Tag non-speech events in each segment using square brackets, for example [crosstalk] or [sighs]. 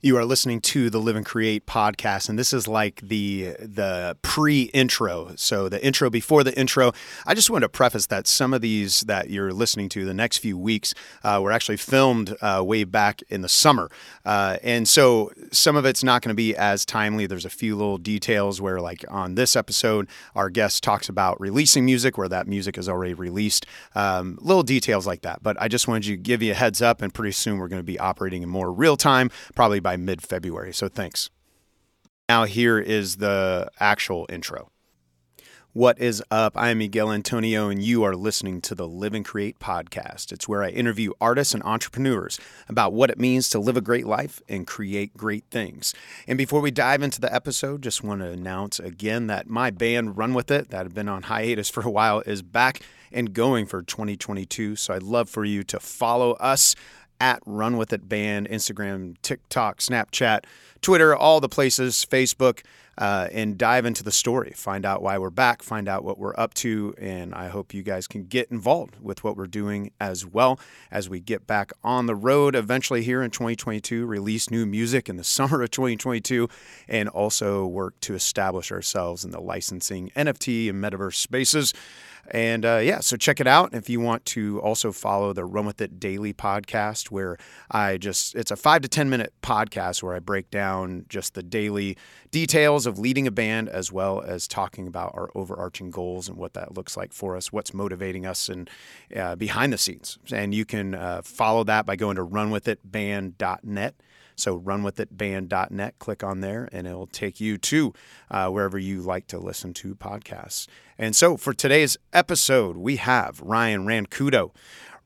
You are listening to the Live and Create podcast, and this is like the the pre-intro. So the intro before the intro. I just want to preface that some of these that you're listening to the next few weeks uh, were actually filmed uh, way back in the summer, uh, and so some of it's not going to be as timely. There's a few little details where, like on this episode, our guest talks about releasing music where that music is already released. Um, little details like that. But I just wanted to give you a heads up, and pretty soon we're going to be operating in more real time, probably by mid February. So thanks. Now, here is the actual intro. What is up? I am Miguel Antonio, and you are listening to the Live and Create podcast. It's where I interview artists and entrepreneurs about what it means to live a great life and create great things. And before we dive into the episode, just want to announce again that my band, Run With It, that had been on hiatus for a while, is back and going for 2022. So I'd love for you to follow us at Run With It Band, Instagram, TikTok, Snapchat, Twitter, all the places, Facebook, uh, and dive into the story. Find out why we're back, find out what we're up to, and I hope you guys can get involved with what we're doing as well as we get back on the road eventually here in 2022, release new music in the [laughs] summer of 2022, and also work to establish ourselves in the licensing, NFT, and metaverse spaces. And uh, yeah, so check it out. If you want to also follow the Run With It Daily podcast, where I just, it's a five to 10 minute podcast where I break down just the daily details of leading a band as well as talking about our overarching goals and what that looks like for us, what's motivating us and uh, behind the scenes. And you can uh, follow that by going to runwithitband.net. So runwithitband.net, click on there, and it'll take you to uh, wherever you like to listen to podcasts. And so for today's episode, we have Ryan Rancudo.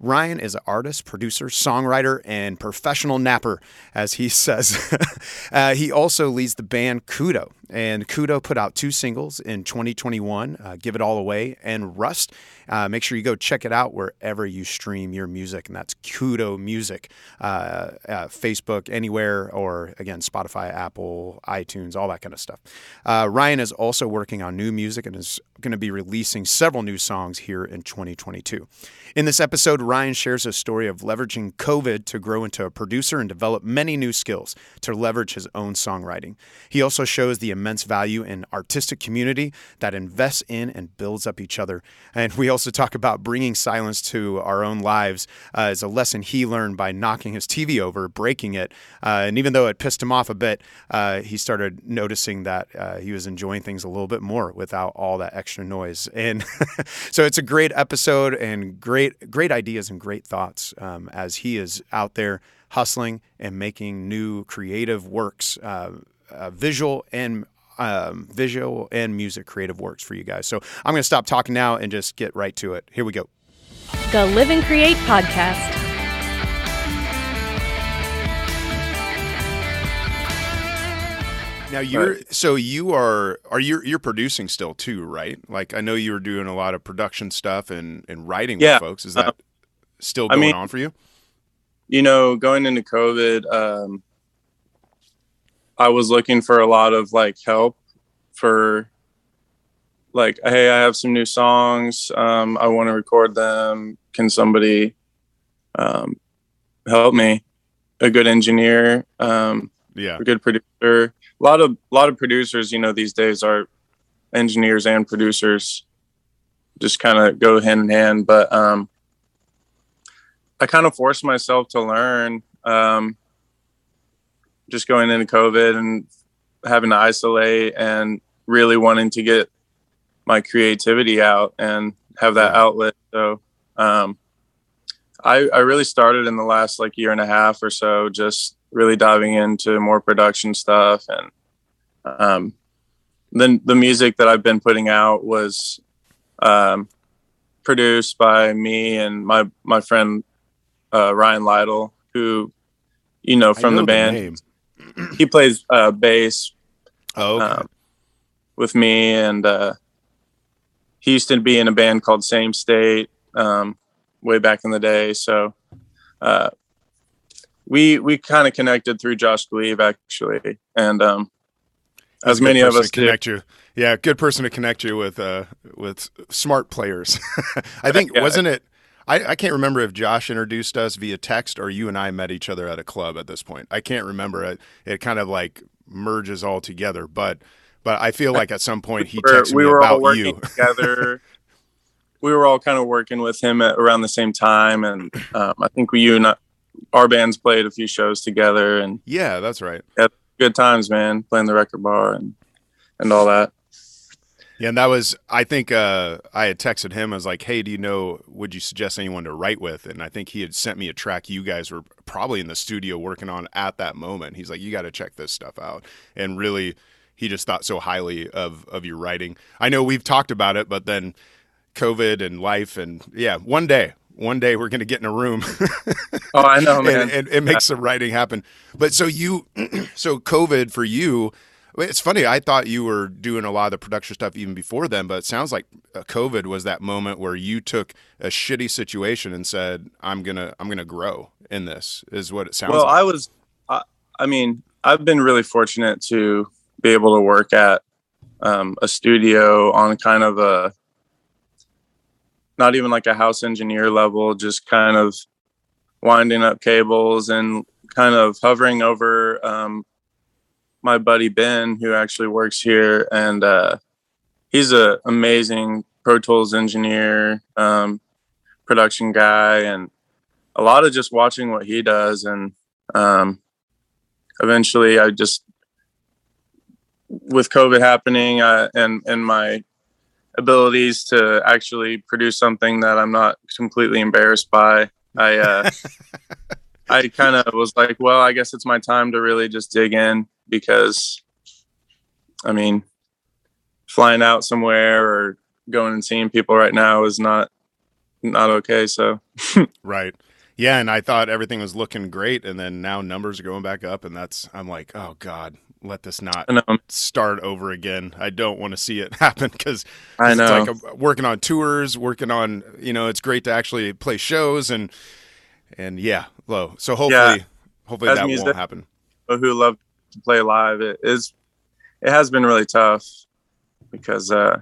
Ryan is an artist, producer, songwriter, and professional napper, as he says. [laughs] uh, he also leads the band Cudo. And Cudo put out two singles in 2021 uh, Give It All Away and Rust. Uh, make sure you go check it out wherever you stream your music, and that's Cudo Music, uh, uh, Facebook, anywhere, or again, Spotify, Apple, iTunes, all that kind of stuff. Uh, Ryan is also working on new music and is going to be releasing several new songs here in 2022. In this episode, Ryan shares a story of leveraging COVID to grow into a producer and develop many new skills to leverage his own songwriting. He also shows the immense value in artistic community that invests in and builds up each other. And we also talk about bringing silence to our own lives uh, as a lesson he learned by knocking his TV over, breaking it. Uh, and even though it pissed him off a bit, uh, he started noticing that uh, he was enjoying things a little bit more without all that extra noise. And [laughs] so it's a great episode and great great ideas and great thoughts um, as he is out there hustling and making new creative works, uh, uh, visual and um, visual and music creative works for you guys. So I'm going to stop talking now and just get right to it. Here we go. The Live and Create podcast. Now you're right. so you are are you you're producing still too, right? Like I know you were doing a lot of production stuff and and writing yeah. with folks. Is that um, still going I mean, on for you? You know, going into COVID, um, I was looking for a lot of like help for like, hey, I have some new songs. Um, I want to record them. Can somebody um, help me? A good engineer, um, yeah, a good producer a lot of a lot of producers, you know, these days are engineers and producers, just kind of go hand in hand. But um, I kind of forced myself to learn, um, just going into COVID and having to isolate and really wanting to get my creativity out and have that outlet. So um, I, I really started in the last like year and a half or so, just really diving into more production stuff and um, then the music that I've been putting out was um, produced by me and my my friend uh, Ryan Lytle, who you know from the band. The he plays uh, bass. Oh, okay. um, with me, and uh, he used to be in a band called Same State um, way back in the day. So uh, we we kind of connected through Josh Gleave actually, and um, as many of us connect do. you. Yeah, good person to connect you with uh, with smart players. [laughs] I think [laughs] yeah. wasn't it I, I, can't remember if Josh introduced us via text or you and I met each other at a club at this point. I can't remember it. It kind of like merges all together, but but I feel like at some point he [laughs] texted we me were about all working you. together. [laughs] we were all kind of working with him at around the same time, and um, I think we you and I, our bands played a few shows together, and yeah, that's right. Had good times, man, playing the record bar and and all that. Yeah, and that was I think uh, I had texted him. I was like, "Hey, do you know? Would you suggest anyone to write with?" And I think he had sent me a track you guys were probably in the studio working on at that moment. He's like, "You got to check this stuff out," and really, he just thought so highly of of your writing. I know we've talked about it, but then COVID and life, and yeah, one day, one day we're going to get in a room. [laughs] oh, I know, man. and, and, and make some writing happen. But so you, [clears throat] so COVID for you it's funny. I thought you were doing a lot of the production stuff even before then, but it sounds like uh, COVID was that moment where you took a shitty situation and said, "I'm gonna, I'm gonna grow in this." Is what it sounds. Well, like. I was, I, I, mean, I've been really fortunate to be able to work at um, a studio on kind of a, not even like a house engineer level, just kind of winding up cables and kind of hovering over um, my buddy Ben, who actually works here, and uh, he's an amazing Pro Tools engineer, um, production guy, and a lot of just watching what he does. And um, eventually, I just, with COVID happening uh, and and my abilities to actually produce something that I'm not completely embarrassed by, I. Uh, [laughs] I kind of was like, well, I guess it's my time to really just dig in because, I mean, flying out somewhere or going and seeing people right now is not not okay. So, [laughs] right. Yeah, and I thought everything was looking great, and then now numbers are going back up, and that's I'm like, oh god, let this not start over again. I don't want to see it [laughs] happen because I know it's like working on tours, working on you know, it's great to actually play shows and and yeah, low. So hopefully, yeah. hopefully As that won't happen. Who love to play live? It is. It has been really tough because uh,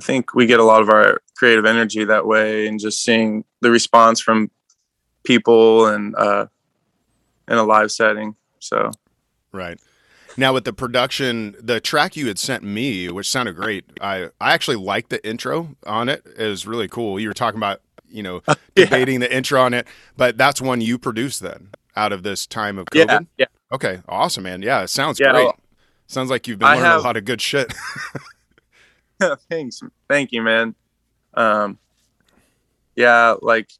I think we get a lot of our creative energy that way, and just seeing the response from people and uh, in a live setting. So, right. Now with the production, the track you had sent me, which sounded great, I I actually liked the intro on it. It was really cool. You were talking about you know, [laughs] debating yeah. the intro on it. But that's one you produced then out of this time of COVID. Yeah. yeah. Okay. Awesome, man. Yeah. It sounds yeah, great. Well, sounds like you've been learning have, a lot of good shit. [laughs] [laughs] thanks. Thank you, man. Um, yeah, like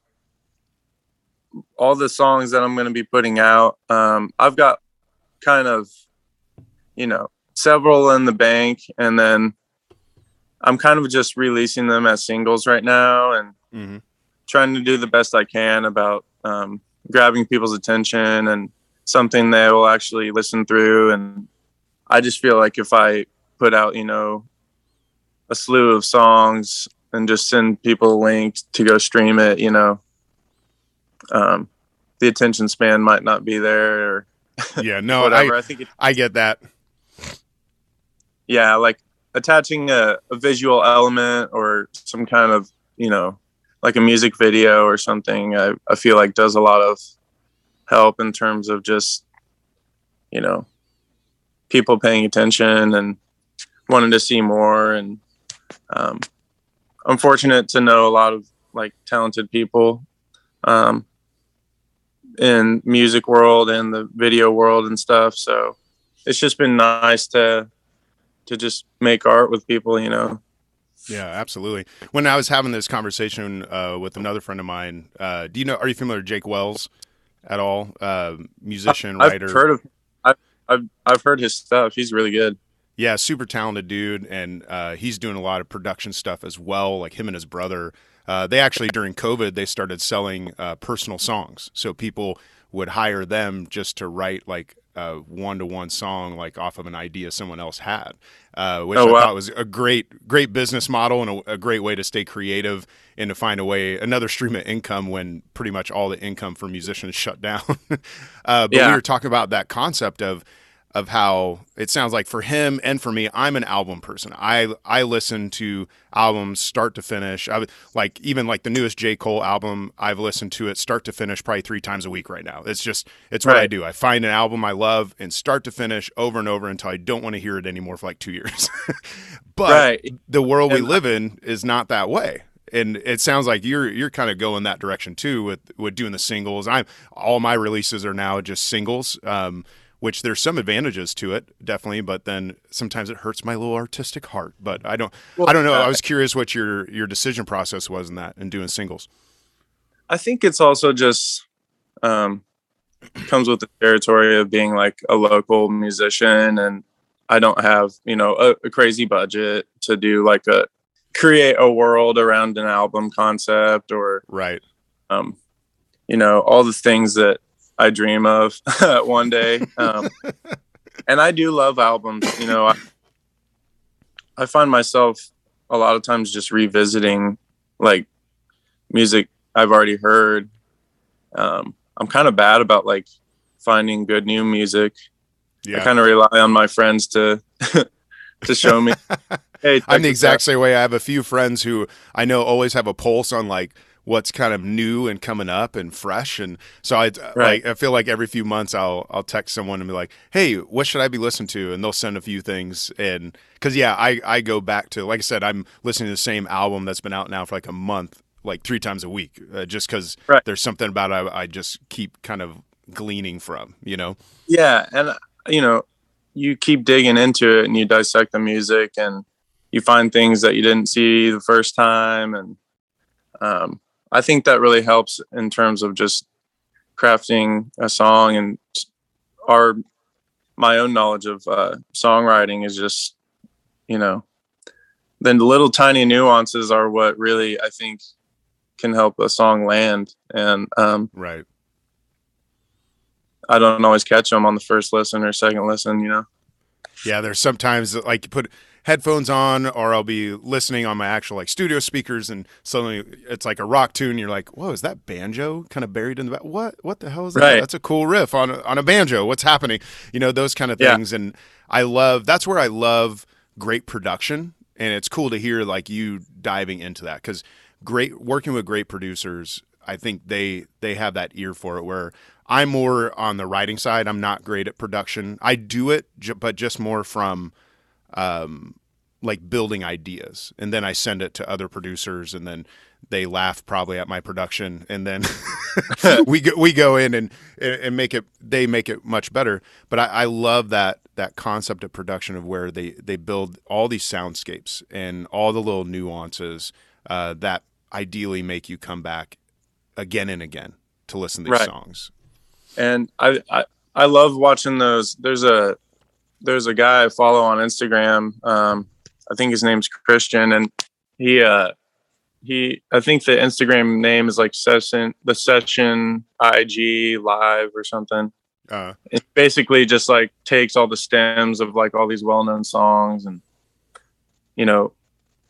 all the songs that I'm going to be putting out, um, I've got kind of, you know, several in the bank, and then I'm kind of just releasing them as singles right now, and mm-hmm trying to do the best I can about um, grabbing people's attention and something they will actually listen through. And I just feel like if I put out, you know, a slew of songs and just send people a link to go stream it, you know, um, the attention span might not be there. Or [laughs] yeah, no, whatever. I, I think it, I get that. Yeah, like attaching a, a visual element or some kind of you know like a music video or something, I, I feel like does a lot of help in terms of just, you know, people paying attention and wanting to see more. And um, I'm fortunate to know a lot of like talented people um, in music world and the video world and stuff. So it's just been nice to to just make art with people, you know. Yeah, absolutely. When I was having this conversation uh, with another friend of mine, uh, do you know? Are you familiar with Jake Wells at all? Uh, musician, I've writer. Heard of, I've, I've I've heard his stuff. He's really good. Yeah, super talented dude, and uh, he's doing a lot of production stuff as well. Like him and his brother, uh, they actually during COVID they started selling uh, personal songs, so people would hire them just to write like a one-to-one song like off of an idea someone else had, uh, which oh, I wow. thought was a great, great business model and a, a, great way to stay creative and to find a way another stream of income when pretty much all the income for musicians [laughs] shut down. [laughs] uh, but yeah. we were talking about that concept of of how it sounds like for him and for me i'm an album person i i listen to albums start to finish i like even like the newest j cole album i've listened to it start to finish probably three times a week right now it's just it's what right. i do i find an album i love and start to finish over and over until i don't want to hear it anymore for like two years [laughs] but right. the world we live in is not that way and it sounds like you're you're kind of going that direction too with with doing the singles. I'm all my releases are now just singles. Um, which there's some advantages to it, definitely, but then sometimes it hurts my little artistic heart. But I don't, well, I don't know. Uh, I was curious what your your decision process was in that and doing singles. I think it's also just um, comes with the territory of being like a local musician, and I don't have you know a, a crazy budget to do like a create a world around an album concept or right um you know all the things that I dream of [laughs] one day. Um, [laughs] and I do love albums. You know, I, I find myself a lot of times just revisiting like music I've already heard. Um, I'm kind of bad about like finding good new music. Yeah. I kind of rely on my friends to [laughs] to show me. hey, I'm the exact same way. I have a few friends who I know always have a pulse on like what's kind of new and coming up and fresh. And so I right. like I feel like every few months I'll I'll text someone and be like, "Hey, what should I be listening to?" And they'll send a few things. And because yeah, I I go back to like I said, I'm listening to the same album that's been out now for like a month, like three times a week, uh, just because right. there's something about it I, I just keep kind of gleaning from, you know. Yeah, and you know, you keep digging into it and you dissect the music and you find things that you didn't see the first time and um, I think that really helps in terms of just crafting a song and our my own knowledge of uh, songwriting is just you know then the little tiny nuances are what really I think can help a song land and um, right. I don't always catch them on the first listen or second listen you know? Yeah there's sometimes like you put headphones on or I'll be listening on my actual like studio speakers and suddenly it's like a rock tune. you're like, whoa, is that banjo kind of buried in the back? What what the hell is that? Right. That's a cool riff on a, on a banjo. What's happening? You know those kind of things. Yeah. And I love that's where I love great production. And it's cool to hear like you diving into that because great working with great producers. I think they they have that ear for it where I'm more on the writing side. I'm not great at production. I do it, but just more from um, like building ideas. And then I send it to other producers and then they laugh probably at my production. And then [laughs] we go, we go in and and make it they make it much better. But I, I love that that concept of production of where they they build all these soundscapes and all the little nuances uh, that ideally make you come back again and again to listen to these right. songs. And I, I I love watching those. There's a there's a guy I follow on Instagram. Um, I think his name's Christian, and he uh, he I think the Instagram name is like session the session IG live or something. Uh, it basically just like takes all the stems of like all these well-known songs and you know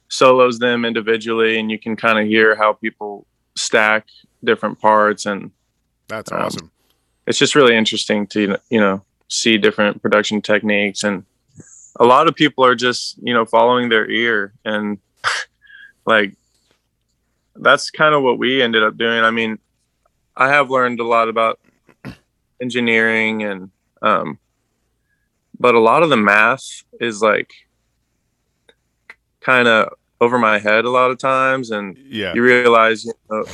solos them individually and you can kind of hear how people stack different parts and that's um, awesome it's just really interesting to you know see different production techniques and a lot of people are just you know following their ear and [laughs] like that's kind of what we ended up doing. I mean i have learned a lot about engineering and um but a lot of the math is like kind of over my head a lot of times and yeah. you realize you know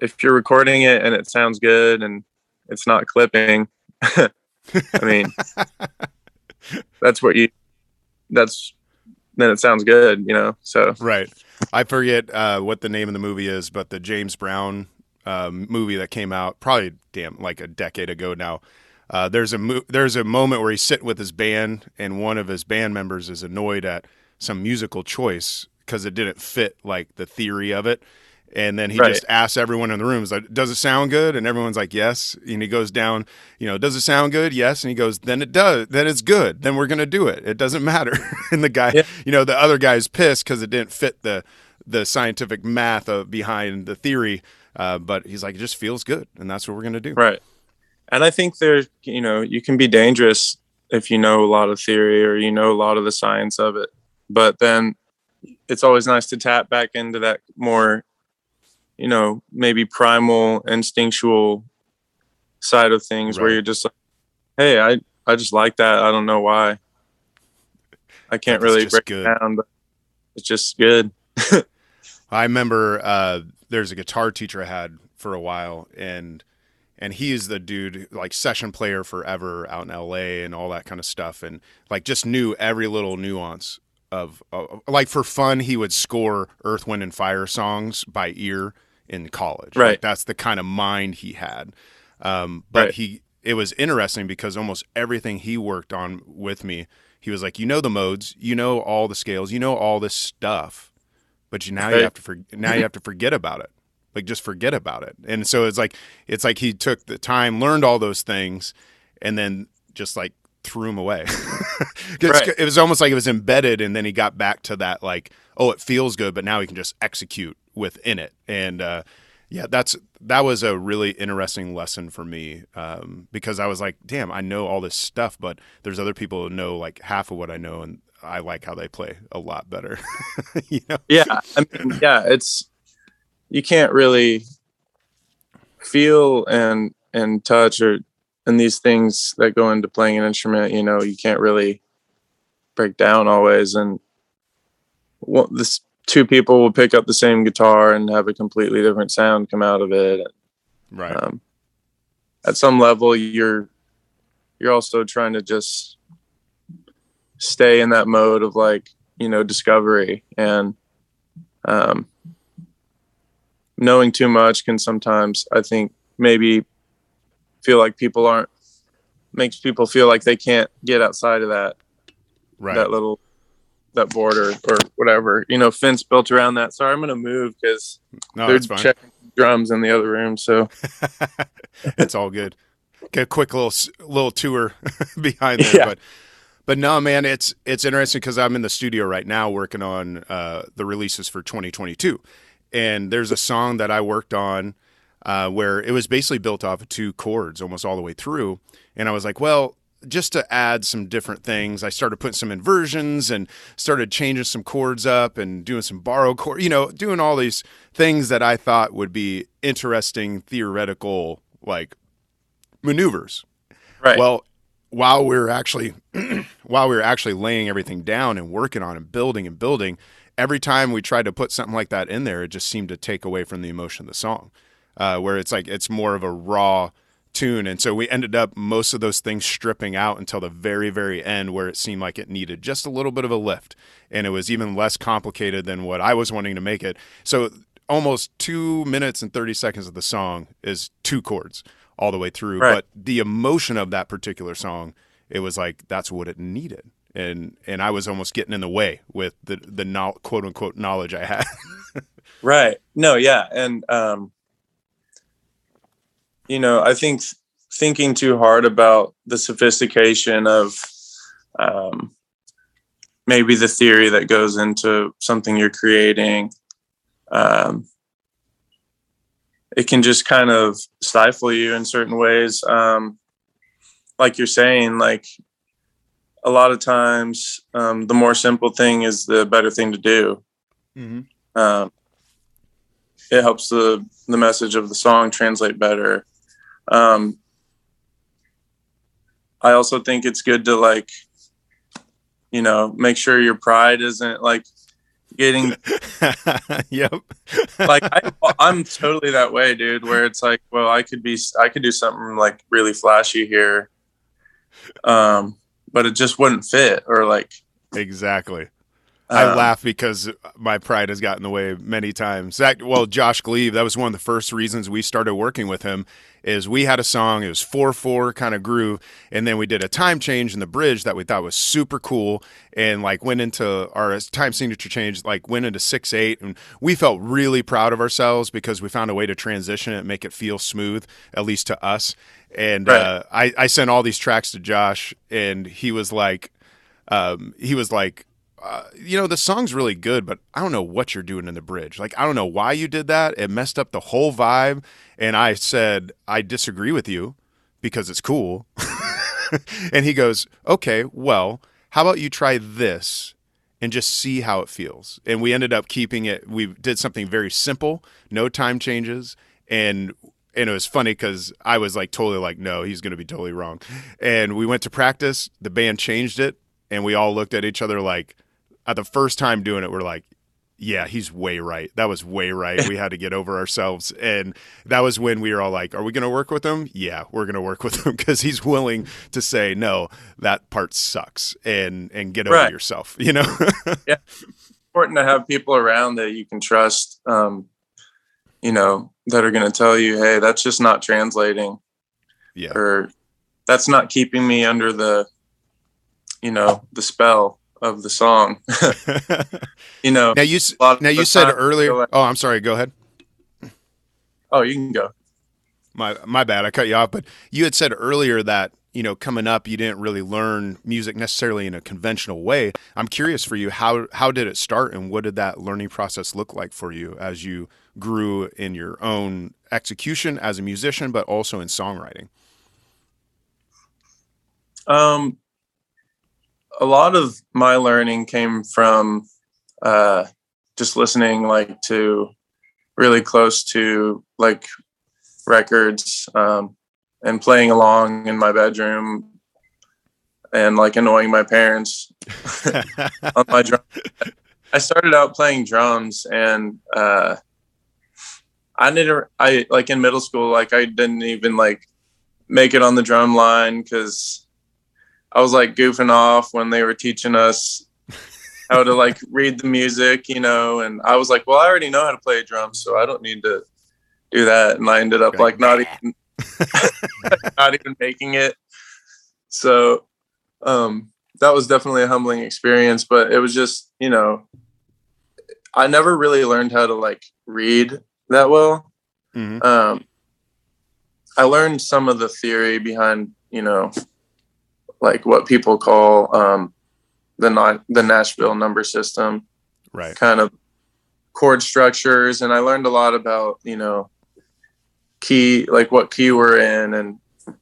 if you're recording it and it sounds good and it's not clipping I mean, that's what you. That's then it sounds good, you know. So right. I forget uh, what the name of the movie is, but the James Brown um, movie that came out probably damn like a decade ago now. Uh, there's a mo- there's a moment where he's sitting with his band, and one of his band members is annoyed at some musical choice because it didn't fit like the theory of it. And then he right. just asks everyone in the room, like, does it sound good? And everyone's like, yes. And he goes down, you know, does it sound good? Yes. And he goes, then it does. Then it's good. Then we're going to do it. It doesn't [laughs] matter. and the guy, yeah. you know, the other guy's pissed because it didn't fit the, the scientific math of behind the theory. Uh, but he's like, it just feels good. And that's what we're going to do. Right. and I think there, you know, you can be dangerous if you know a lot of theory or you know a lot of the science of it. But then it's always nice to tap back into that more, you know, maybe primal, instinctual side of things right. where you're just like, hey, I I just like that. I don't know why. I can't really break good. it down, but it's just good. [laughs] I remember uh, there's a guitar teacher I had for a while, and and he's the dude like session player forever out in LA and all that kind of stuff, and like just knew every little nuance of uh, like for fun he would score Earth, Wind, and Fire songs by ear in college. Right, like, that's the kind of mind he had. Um, but right. he it was interesting because almost everything he worked on with me, he was like, you know the modes, you know all the scales, you know all this stuff, but you now right. you have to for, now you have to forget about it, like just forget about it. And so it's like it's like he took the time, learned all those things, and then just like threw them away. [laughs] [laughs] right. It was almost like it was embedded, and then he got back to that like, oh, it feels good, but now he can just execute within it, and uh, yeah, that's that was a really interesting lesson for me um, because I was like, damn, I know all this stuff, but there's other people who know like half of what I know, and I like how they play a lot better. [laughs] you know? Yeah, I mean, yeah, it's you can't really feel and and touch or and these things that go into playing an instrument. You know, you can't really break down always, and well, this two people will pick up the same guitar and have a completely different sound come out of it. Right. Um, at some level, you're you're also trying to just stay in that mode of like you know discovery and um, knowing too much can sometimes I think maybe feel like people aren't makes people feel like they can't get outside of that right. that little that border or whatever, you know, fence built around that. Sorry, I'm to move because no, they're checking drums in the other room. So [laughs] it's all good. Get a quick little little tour [laughs] behind there, yeah. but but no, man, it's it's interesting because I'm in the studio right now working on uh, the releases for 2022, and there's a song that I worked on uh, where it was basically built off of two chords almost all the way through, and I was like, well, just to add some different things, I started putting some inversions and started changing some chords up and doing some borrow chord, you know, doing all these things that I thought would be interesting theoretical like maneuvers. Right. Well, while we are actually [clears throat] while we were actually laying everything down and working on and building and building, every time we tried to put something like that in there, it just seemed to take away from the emotion of the song. Uh, where it's like it's more of a raw tune. And so we ended up most of those things stripping out until the very, very end where it seemed like it needed just a little bit of a lift. And it was even less complicated than what I was wanting to make it. So almost two minutes and 30 seconds of the song is two chords all the way through. Right. But the emotion of that particular song, it was like that's what it needed. And and I was almost getting in the way with the the no, quote unquote knowledge I had. [laughs] right. No, yeah. And um you know, I think thinking too hard about the sophistication of um, maybe the theory that goes into something you're creating, um, it can just kind of stifle you in certain ways. Um, like you're saying, like a lot of times, um, the more simple thing is the better thing to do. Mm-hmm. Um, it helps the the message of the song translate better. Um, I also think it's good to like, you know, make sure your pride isn't like getting. [laughs] yep. like I, [laughs] I'm totally that way, dude. Where it's like, well, I could be, I could do something like really flashy here, um, but it just wouldn't fit, or like. Exactly. I um, laugh because my pride has gotten in the way many times. That well, Josh Gleave, that was one of the first reasons we started working with him. Is we had a song, it was four four kind of groove, and then we did a time change in the bridge that we thought was super cool, and like went into our time signature change, like went into six eight, and we felt really proud of ourselves because we found a way to transition it, and make it feel smooth, at least to us. And right. uh, I I sent all these tracks to Josh, and he was like, um, he was like uh, you know, the song's really good, but I don't know what you're doing in the bridge. Like, I don't know why you did that. It messed up the whole vibe. And I said, I disagree with you because it's cool. [laughs] and he goes, okay, well, how about you try this and just see how it feels? And we ended up keeping it. We did something very simple, no time changes, and and it was funny because I was like totally like, no, he's going to be totally wrong. And we went to practice. The band changed it, and we all looked at each other like, at the first time doing it, we're like, yeah, he's way right. That was way right. We had to get over ourselves. And that was when we were all like, are we going to work with him? Yeah, we're going to work with him [laughs] because he's willing to say, no, that part sucks and, and get over right. yourself, [laughs] you know? yeah. Important to have people around that you can trust, um, you know, that are going to tell you, hey, that's just not translating. Yeah. Or that's not keeping me under the, you know, the spell of the song. [laughs] you know. Now you now you said earlier. Like, oh, I'm sorry. Go ahead. Oh, you can go. My my bad. I cut you off, but you had said earlier that you know coming up you didn't really learn music necessarily in a conventional way. I'm curious for you how how did it start and what did that learning process look like for you as you grew in your own execution as a musician, but also in songwriting. Um, a lot of my learning came from uh, just listening like to really close to like records um, and playing along in my bedroom and like annoying my parents [laughs] on my drum. I started out playing drums and uh, I didn't I like in middle school like I didn't even like make it on the drum line because I was like goofing off when they were teaching us how to like [laughs] read the music, you know, and I was like, well, I already know how to play drums, so I don't need to do that. And I ended up like not even [laughs] not even making it. So um that was definitely a humbling experience, but it was just, you know, I never really learned how to like read that well. Mm-hmm. Um I learned some of the theory behind, you know, like what people call um, the not the Nashville number system, right? Kind of chord structures, and I learned a lot about you know key like what key we're in and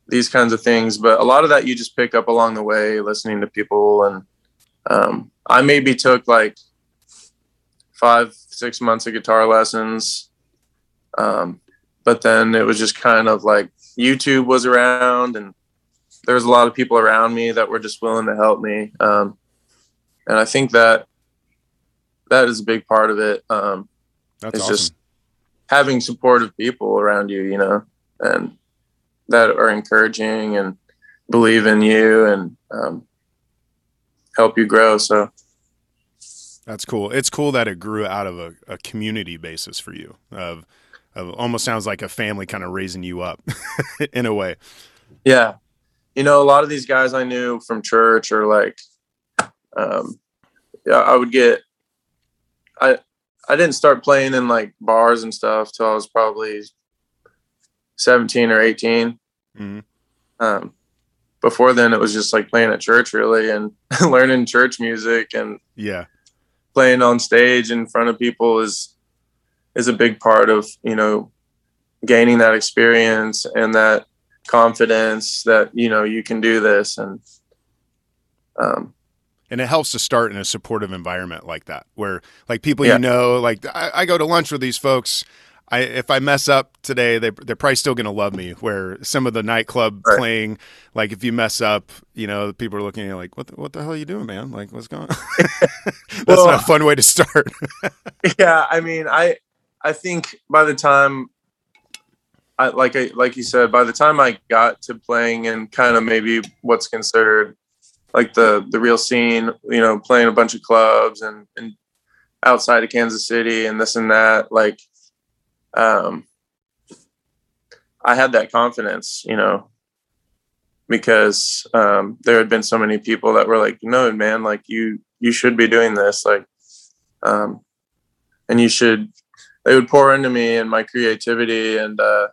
these kinds of things. But a lot of that you just pick up along the way, listening to people, and um, I maybe took like five six months of guitar lessons. Um, but then it was just kind of like YouTube was around and there was a lot of people around me that were just willing to help me. Um, and I think that that is a big part of it. Um, That's it's awesome. just having supportive people around you, you know, and that are encouraging and believe in you and um, help you grow. So that's cool. It's cool that it grew out of a, a community basis for you of, of almost sounds like a family kind of raising you up [laughs] in a way. Yeah you know, a lot of these guys I knew from church or like, um, yeah, I would get, I, I didn't start playing in like bars and stuff till I was probably 17 or 18. Mm-hmm. Um, before then it was just like playing at church really and [laughs] learning church music and yeah, playing on stage in front of people is, is a big part of, you know, gaining that experience and that confidence that you know you can do this and um and it helps to start in a supportive environment like that where like people yeah. you know like I, I, go to lunch with these folks I, if I mess up today, they, they're probably still going to love me. Where some of the nightclub right. playing, like if you mess up, you know, people are looking at you like, what the, what the hell are you doing, man? Like, what's going on? [laughs] That's well, not a fun way to start. [laughs] yeah. I mean, I, I think by the time I, like I, like you said, by the time I got to playing and kind of maybe what's considered like the the real scene, you know, playing a bunch of clubs and and outside of Kansas City and this and that, like, um, I had that confidence, you know, because um, there had been so many people that were like, "No, man, like you you should be doing this, like, um, and you should." They would pour into me and my creativity and. uh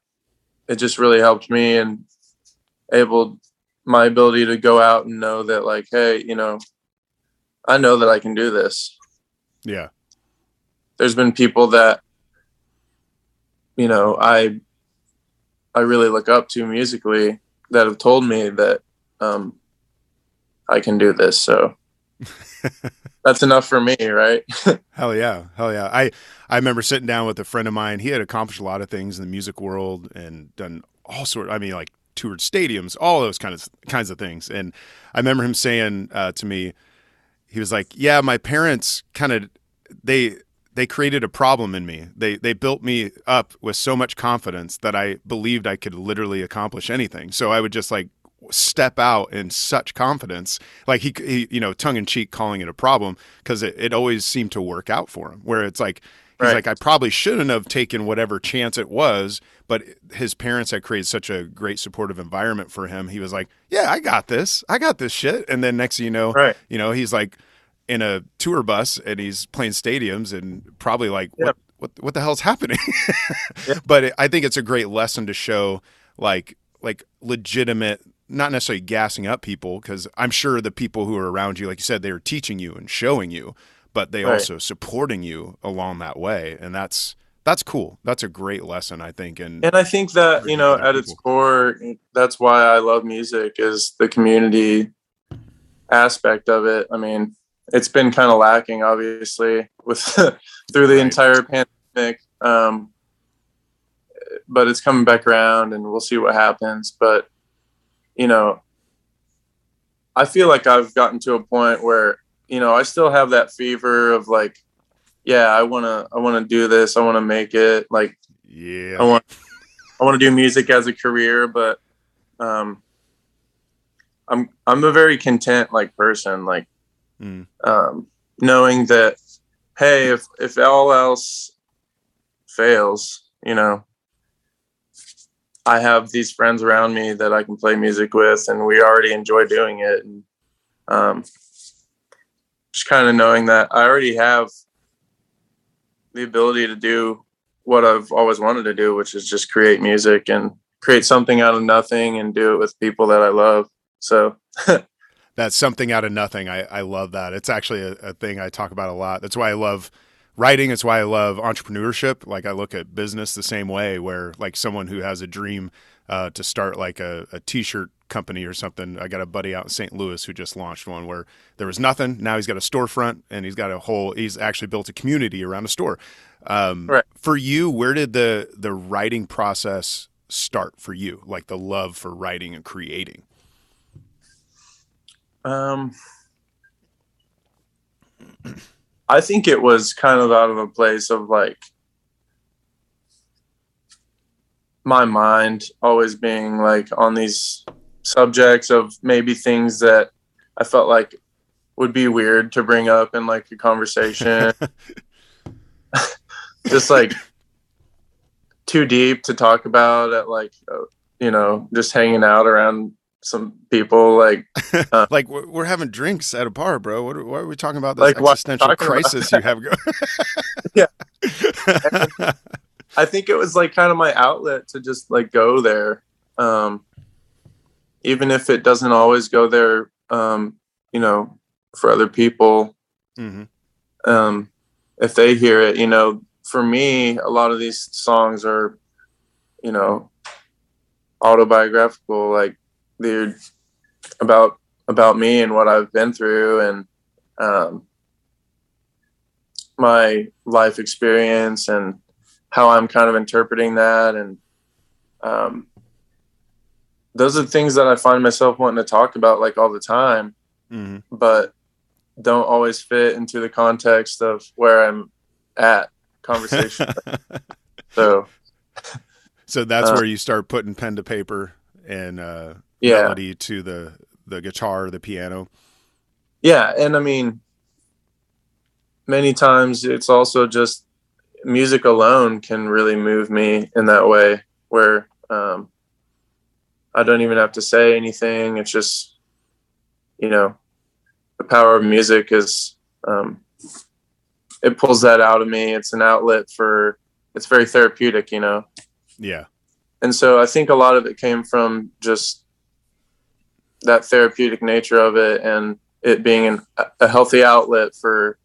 it just really helped me and able my ability to go out and know that like hey you know i know that i can do this yeah there's been people that you know i i really look up to musically that have told me that um, I can do this. So [laughs] that's enough for me, right? [laughs] hell yeah, hell yeah. I I remember sitting down with a friend of mine. He had accomplished a lot of things in the music world and done all sort. I mean, like toured stadiums, all those kinds of kinds of things. And I remember him saying uh, to me, he was like, "Yeah, my parents kind of they." They created a problem in me. They they built me up with so much confidence that I believed I could literally accomplish anything. So I would just like step out in such confidence like he, he you know tongue in cheek calling it a problem because it, it always seemed to work out for him where it's like he's right. like i probably shouldn't have taken whatever chance it was but his parents had created such a great supportive environment for him. He was like yeah i got this. I got this shit. And then next thing you know right. you know he's like in a tour bus and he's playing stadiums and probably like what, what what the hell's happening? [laughs] But it, i think it's a great lesson to show like like legitimate not necessarily gassing up people because I'm sure the people who are around you, like you said, they are teaching you and showing you, but they right. also supporting you along that way, and that's that's cool. That's a great lesson, I think. And and I think that you know, at people. its core, that's why I love music is the community aspect of it. I mean, it's been kind of lacking, obviously, with [laughs] through the right. entire pandemic. Um, but it's coming back around, and we'll see what happens. But you know, I feel like I've gotten to a point where, you know, I still have that fever of like, yeah, I want to, I want to do this. I want to make it like, yeah, I want, I want to do music as a career, but, um, I'm, I'm a very content like person, like, mm. um, knowing that, Hey, if, if all else fails, you know, I have these friends around me that I can play music with, and we already enjoy doing it. And um, just kind of knowing that I already have the ability to do what I've always wanted to do, which is just create music and create something out of nothing and do it with people that I love. So [laughs] that's something out of nothing. I, I love that. It's actually a, a thing I talk about a lot. That's why I love writing is why i love entrepreneurship. Like i look at business the same way where like someone who has a dream uh, to start like a, a t-shirt company or something. I got a buddy out in st louis who just launched one where there was nothing. Now he's got a storefront and he's got a whole he's actually built a community around a store. Um, right. for you where did the the writing process start for you? Like the love for writing and creating? Um I think it was kind of out of a place of like my mind always being like on these subjects of maybe things that I felt like would be weird to bring up in like a conversation. [laughs] [laughs] just like too deep to talk about at like uh, you know just hanging out around some people like [laughs] uh, like we're having drinks at a bar bro. What, what are we talking about this like existential crisis you have going [laughs] yeah. I think it was like kind of my outlet to just like go there um even if it doesn't always go there um you know for other people. Mm-hmm. um if they hear it you know for me a lot of these songs are you know autobiographical like they're about about me and what I've been through and um, my life experience and how I'm kind of interpreting that and um, those are things that I find myself wanting to talk about like all the time, mm-hmm. but don't always fit into the context of where I'm at conversation. [laughs] so, so that's uh, where you start putting pen to paper and uh, yeah. melody to the the guitar, the piano. Yeah, and I mean, many times it's also just music alone can really move me in that way, where um, I don't even have to say anything. It's just, you know, the power of music is um, it pulls that out of me. It's an outlet for. It's very therapeutic, you know. Yeah. And so I think a lot of it came from just that therapeutic nature of it and it being an, a healthy outlet for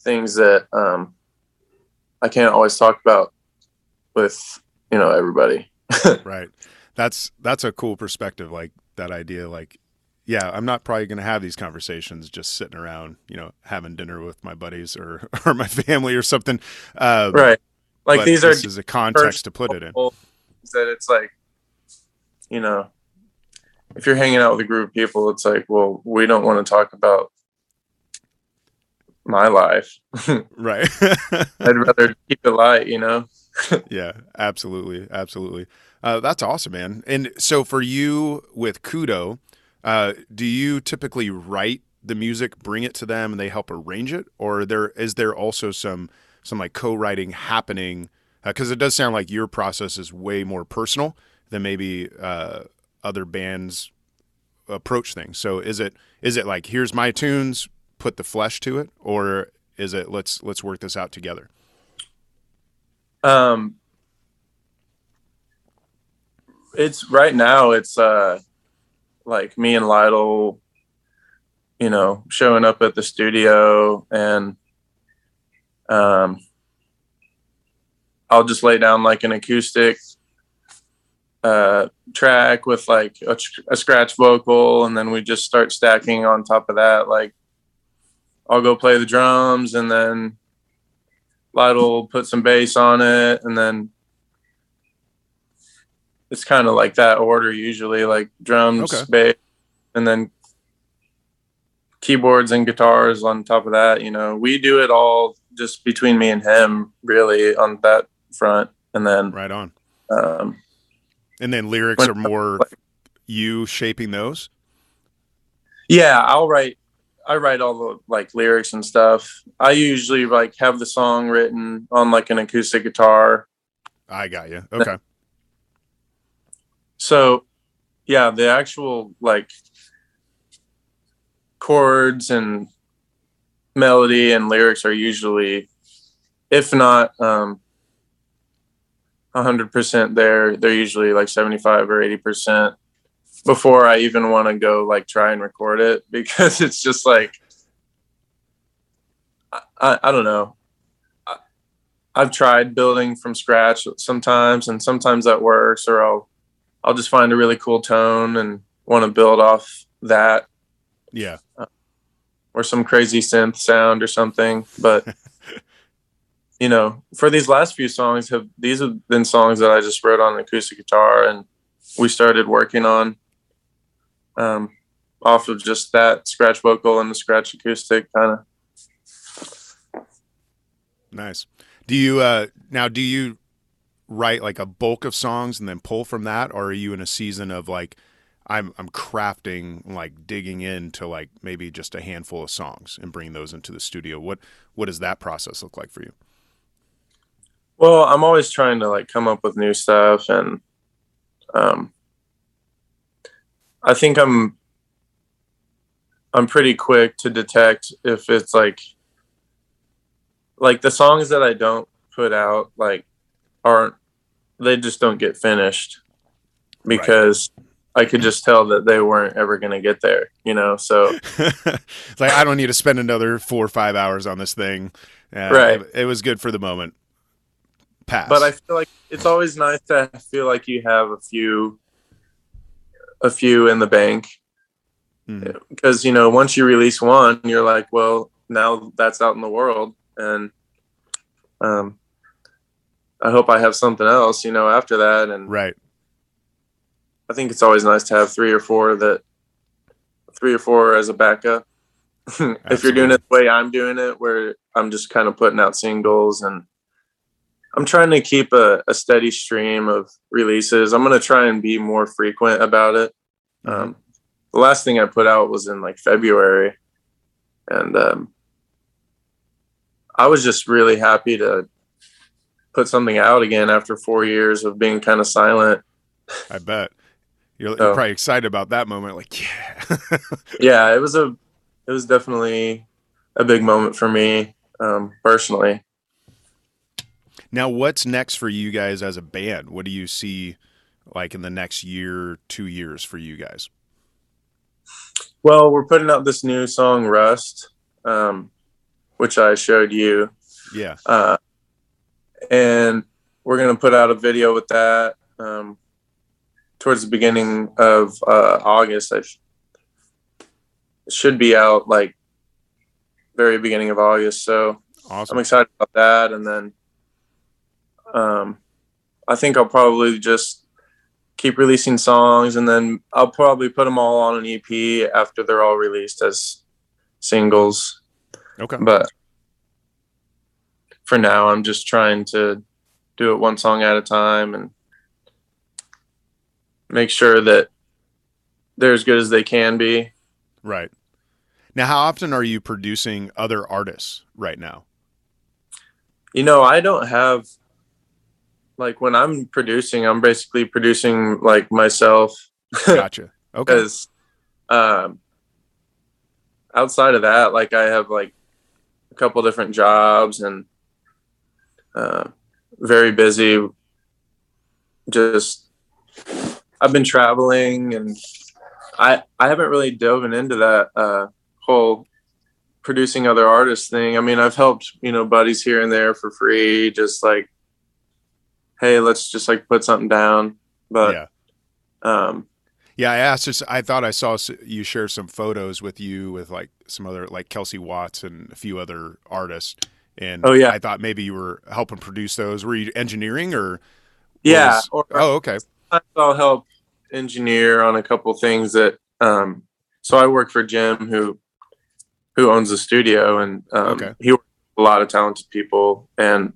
things that um, I can't always talk about with you know everybody. [laughs] right. That's that's a cool perspective. Like that idea. Like, yeah, I'm not probably going to have these conversations just sitting around, you know, having dinner with my buddies or [laughs] or my family or something. Um, right. Like these this are is a context to put it in. That it's like, you know, if you're hanging out with a group of people, it's like, well, we don't want to talk about my life. [laughs] right. [laughs] I'd rather keep it light, you know? [laughs] yeah, absolutely. Absolutely. Uh, that's awesome, man. And so for you with Cudo, uh, do you typically write the music, bring it to them, and they help arrange it, or there is there also some some like co-writing happening? Because uh, it does sound like your process is way more personal than maybe uh, other bands approach things. So is it is it like here's my tunes, put the flesh to it, or is it let's let's work this out together? Um, it's right now. It's uh, like me and Lytle, you know, showing up at the studio, and um, I'll just lay down like an acoustic uh, track with like a, a, scratch vocal, and then we just start stacking on top of that. Like, I'll go play the drums, and then Lytle put some bass on it, and then it's kind of like that order usually, like drums, okay. bass, and then keyboards and guitars on top of that. You know, we do it all just between me and him, really, on that front, and then right on. Um, and then lyrics are more you shaping those. Yeah, I'll write. I write all the like lyrics and stuff. I usually like have the song written on like an acoustic guitar. I got you. Okay. So, yeah, the actual like chords and melody and lyrics are usually, if not um, 100% there. They're usually like 75 or 80% before i even want to go like try and record it [laughs] because it's just like i, I don't know. I, i've tried building from scratch sometimes and sometimes that works or i'll i'll just find a really cool tone and want to build off that. Yeah. Uh, or some crazy synth sound or something but [laughs] you know, for these last few songs have these have been songs that I just wrote on acoustic guitar and we started working on um, off of just that scratch vocal and the scratch acoustic kind of. Nice. Do you uh now do you write like a bulk of songs and then pull from that or are you in a season of like I'm I'm crafting like digging into like maybe just a handful of songs and bringing those into the studio. What what does that process look like for you? Well, I'm always trying to like come up with new stuff and um I think I'm I'm pretty quick to detect if it's like like the songs that I don't put out like aren't they just don't get finished because right. I could just tell that they weren't ever going to get there, you know. So [laughs] like I don't need to spend another 4 or 5 hours on this thing. Uh, right. It, it was good for the moment pass. But I feel like it's always nice to feel like you have a few, a few in the bank, mm. because you know once you release one, you're like, well, now that's out in the world, and um, I hope I have something else, you know, after that, and right. I think it's always nice to have three or four that, three or four as a backup. [laughs] if you're doing it the way I'm doing it, where I'm just kind of putting out singles and I'm trying to keep a, a steady stream of releases. I'm going to try and be more frequent about it. Mm-hmm. Um, the last thing I put out was in like February, and um, I was just really happy to put something out again after four years of being kind of silent. I bet you're, so, you're probably excited about that moment. Like, yeah, [laughs] yeah, it was a, it was definitely a big moment for me um, personally. Now, what's next for you guys as a band? What do you see like in the next year, two years for you guys? Well, we're putting out this new song, Rust, um, which I showed you. Yeah. Uh, and we're going to put out a video with that. Um, towards the beginning of uh, August. I sh- should be out like very beginning of August. So awesome. I'm excited about that. And then um, I think I'll probably just keep releasing songs and then I'll probably put them all on an EP after they're all released as singles. Okay. But for now, I'm just trying to do it one song at a time and make sure that they're as good as they can be. Right. Now, how often are you producing other artists right now? You know, I don't have like when I'm producing, I'm basically producing like myself. Gotcha. [laughs] Okay. Because um, outside of that, like I have like a couple different jobs and uh, very busy. Just I've been traveling and I I haven't really dove into that uh, whole producing other artists thing. I mean, I've helped you know buddies here and there for free, just like hey, let's just like put something down. But yeah. Um, yeah, I asked. Just, I thought I saw you share some photos with you with like some other like Kelsey Watts and a few other artists. And oh yeah, I thought maybe you were helping produce those. Were you engineering or? Yeah. Was, or, oh, okay. I'll help engineer on a couple things that. Um, so I work for Jim, who who owns the studio, and um, okay. he works with a lot of talented people, and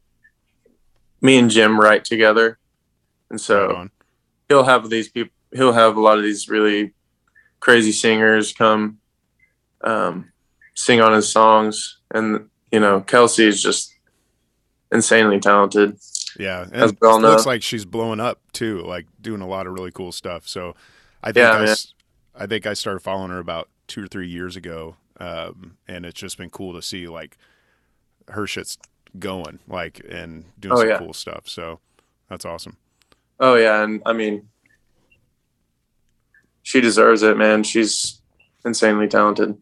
me and Jim write together, and so he'll have these people. He'll have a lot of these really crazy singers come um, sing on his songs, and you know Kelsey is just insanely talented. Yeah, and it looks like she's blowing up too, like doing a lot of really cool stuff. So I think yeah, I, I think I started following her about two or three years ago, um, and it's just been cool to see like her shit's going, like and doing oh, some yeah. cool stuff. So that's awesome. Oh yeah, and I mean, she deserves it, man. She's insanely talented.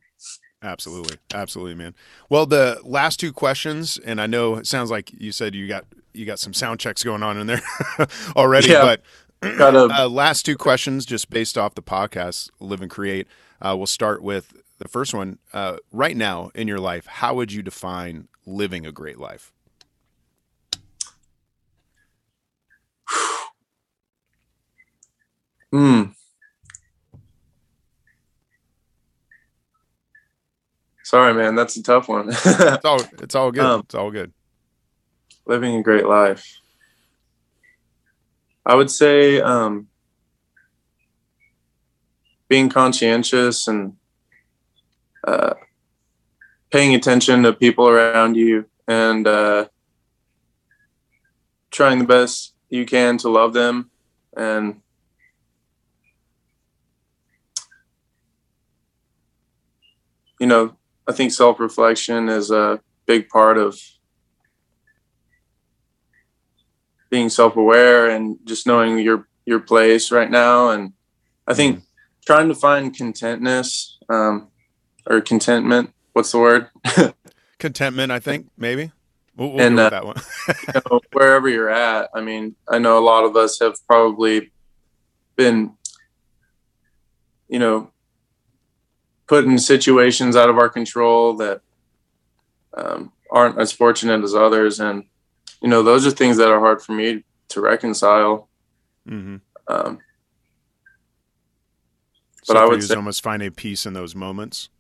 Absolutely, absolutely, man. Well, the last two questions, and I know it sounds like you said you got you got some sound checks going on in there [laughs] already, yeah. but [clears throat] uh, last two questions, just based off the podcast, live and create. Uh, we'll start with the first one. Uh, right now in your life, how would you define living a great life? [sighs] Hmm. Sorry, man. That's a tough one. it's all [laughs] it's all good. Um, it's all good. Living a great life. I would say um, being conscientious and uh, paying attention to people around you and uh, trying the best you can to love them and you know i think self-reflection is a big part of being self-aware and just knowing your your place right now and i think mm-hmm. trying to find contentness um, or contentment what's the word? [laughs] Contentment, I think maybe. We'll, we'll and uh, that one. [laughs] you know, wherever you're at, I mean, I know a lot of us have probably been, you know, put in situations out of our control that um, aren't as fortunate as others, and you know, those are things that are hard for me to reconcile. Mm-hmm. Um, but so I would say almost find a peace in those moments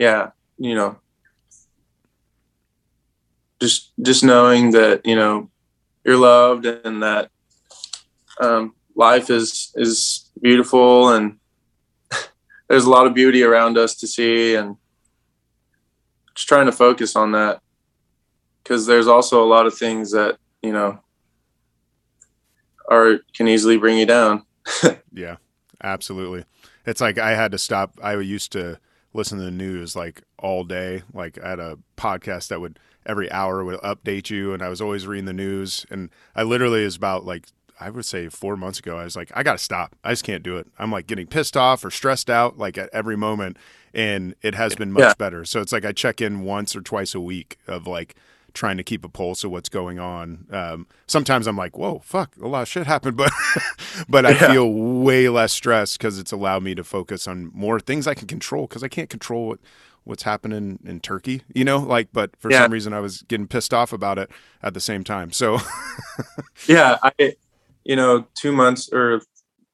yeah, you know, just just knowing that you know you're loved and that um, life is is beautiful and [laughs] there's a lot of beauty around us to see and just trying to focus on that. Because there's also a lot of things that you know are can easily bring you down. [laughs] Yeah absolutely. It's like i had to stop i used to listen to the news like all day. Like I had a podcast that would every hour would update you, and I was always reading the news. And I literally is about like I would say four months ago, I was like, I got to stop. I just can't do it. I'm like getting pissed off or stressed out like at every moment. And it has been much yeah. better. So it's like I check in once or twice a week of like trying to keep a pulse of what's going on. Um, sometimes I'm like, whoa, fuck, a lot of shit happened, [laughs] but but I yeah. feel way less stressed because it's allowed me to focus on more things I can control because I can't control what what's happening in Turkey, you know, like, but for yeah. some reason I was getting pissed off about it at the same time. So, [laughs] yeah, I, you know, two months or a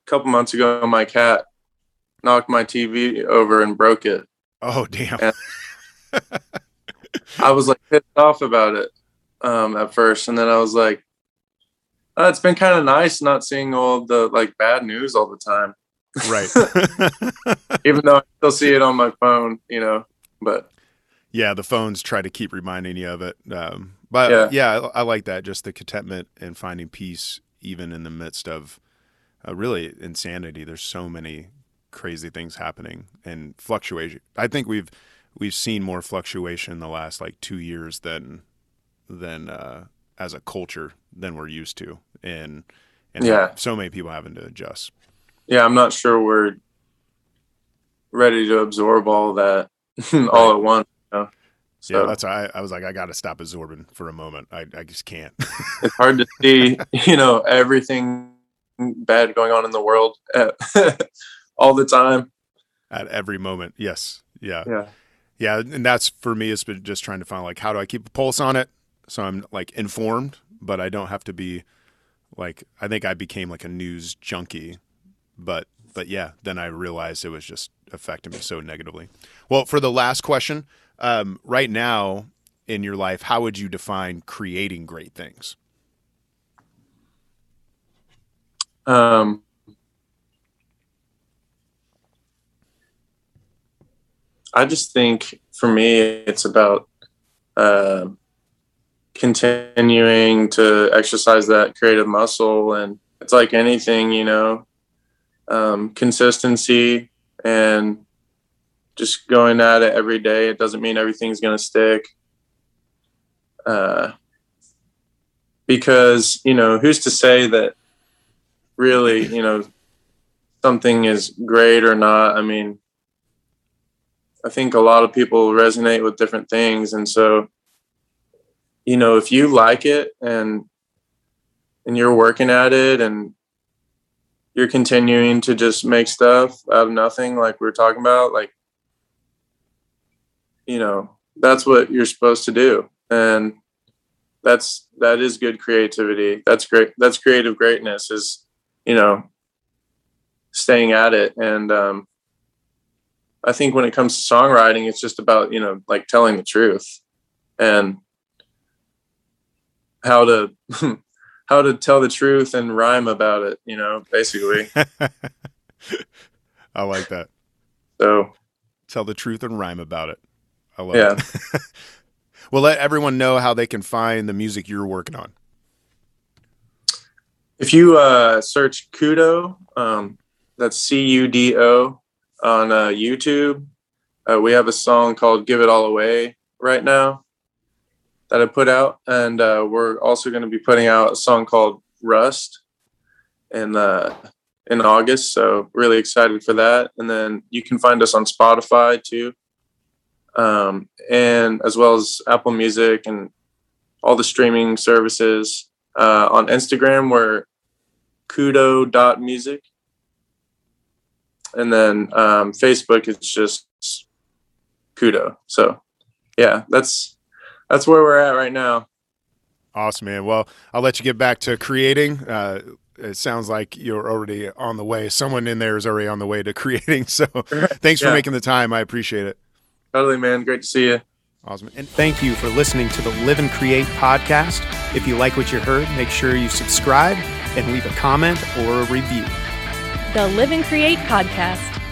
couple months ago, my cat knocked my TV over and broke it. Oh, damn. [laughs] I was like pissed off about it um, at first. And then I was like, oh, it's been kind of nice not seeing all the like bad news all the time. Right. [laughs] Even though I still see it on my phone, you know, but yeah, the phones try to keep reminding you of it. Um, but yeah, yeah I, I, like that. Just the contentment and finding peace, even in the midst of uh, really insanity. There's so many crazy things happening and fluctuation. I think we've we've seen more fluctuation in the last like two years than than uh, as a culture than we're used to, and and yeah, so many people having to adjust. Yeah, I'm not sure we're ready to absorb all that [laughs] all at once. You know? so, yeah, that's why I, I was like, I got to stop absorbing for a moment. I, I just can't. [laughs] it's hard to see, you know, everything bad going on in the world at, [laughs] all the time. At every moment, yes, yeah, yeah, yeah. And that's for me. It's been just trying to find like how do I keep a pulse on it, so I'm like informed, but I don't have to be like. I think I became like a news junkie, but but yeah, then I realized it was just affecting me so negatively. Well, for the last question, um, right now in your life, how would you define creating great things? Um, I just think for me, it's about uh, continuing to exercise that creative muscle. And it's like anything, you know, um, consistency and just going at it every day. It doesn't mean everything's going to stick. Uh, because, you know, who's to say that really, you know, something is great or not? I mean, I think a lot of people resonate with different things. And so, you know, if you like it and, and you're working at it and you're continuing to just make stuff out of nothing like we were talking about like you know that's what you're supposed to do. And that's that is good creativity. That's great that's creative greatness is you know staying at it. And um i think when it comes to songwriting it's just about you know like telling the truth and how to [laughs] how to tell the truth and rhyme about it, you know, basically. [laughs] I like that. So tell the truth and rhyme about it. I love yeah. it. [laughs] well, let everyone know how they can find the music you're working on. If you uh, search Cudo, um, that's C U D O on uh, YouTube, uh, we have a song called Give It All Away right now that I put out, and uh, we're also going to be putting out a song called Rust in uh, in August. So really excited for that. And then you can find us on Spotify too, um, and as well as Apple Music and all the streaming services. Uh, on Instagram, we're cudo.music. And then um, Facebook is just Cudo. So yeah, that's that's where we're at right now. Awesome, man. Well, I'll let you get back to creating. Uh, it sounds like you're already on the way. Someone in there is already on the way to [laughs] creating. So [laughs] thanks yeah. for making the time. I appreciate it. Totally, man. Great to see you. Awesome. And thank you for listening to the Live and Create podcast. If you like what you heard, make sure you subscribe and leave a comment or a review. The Live and Create podcast.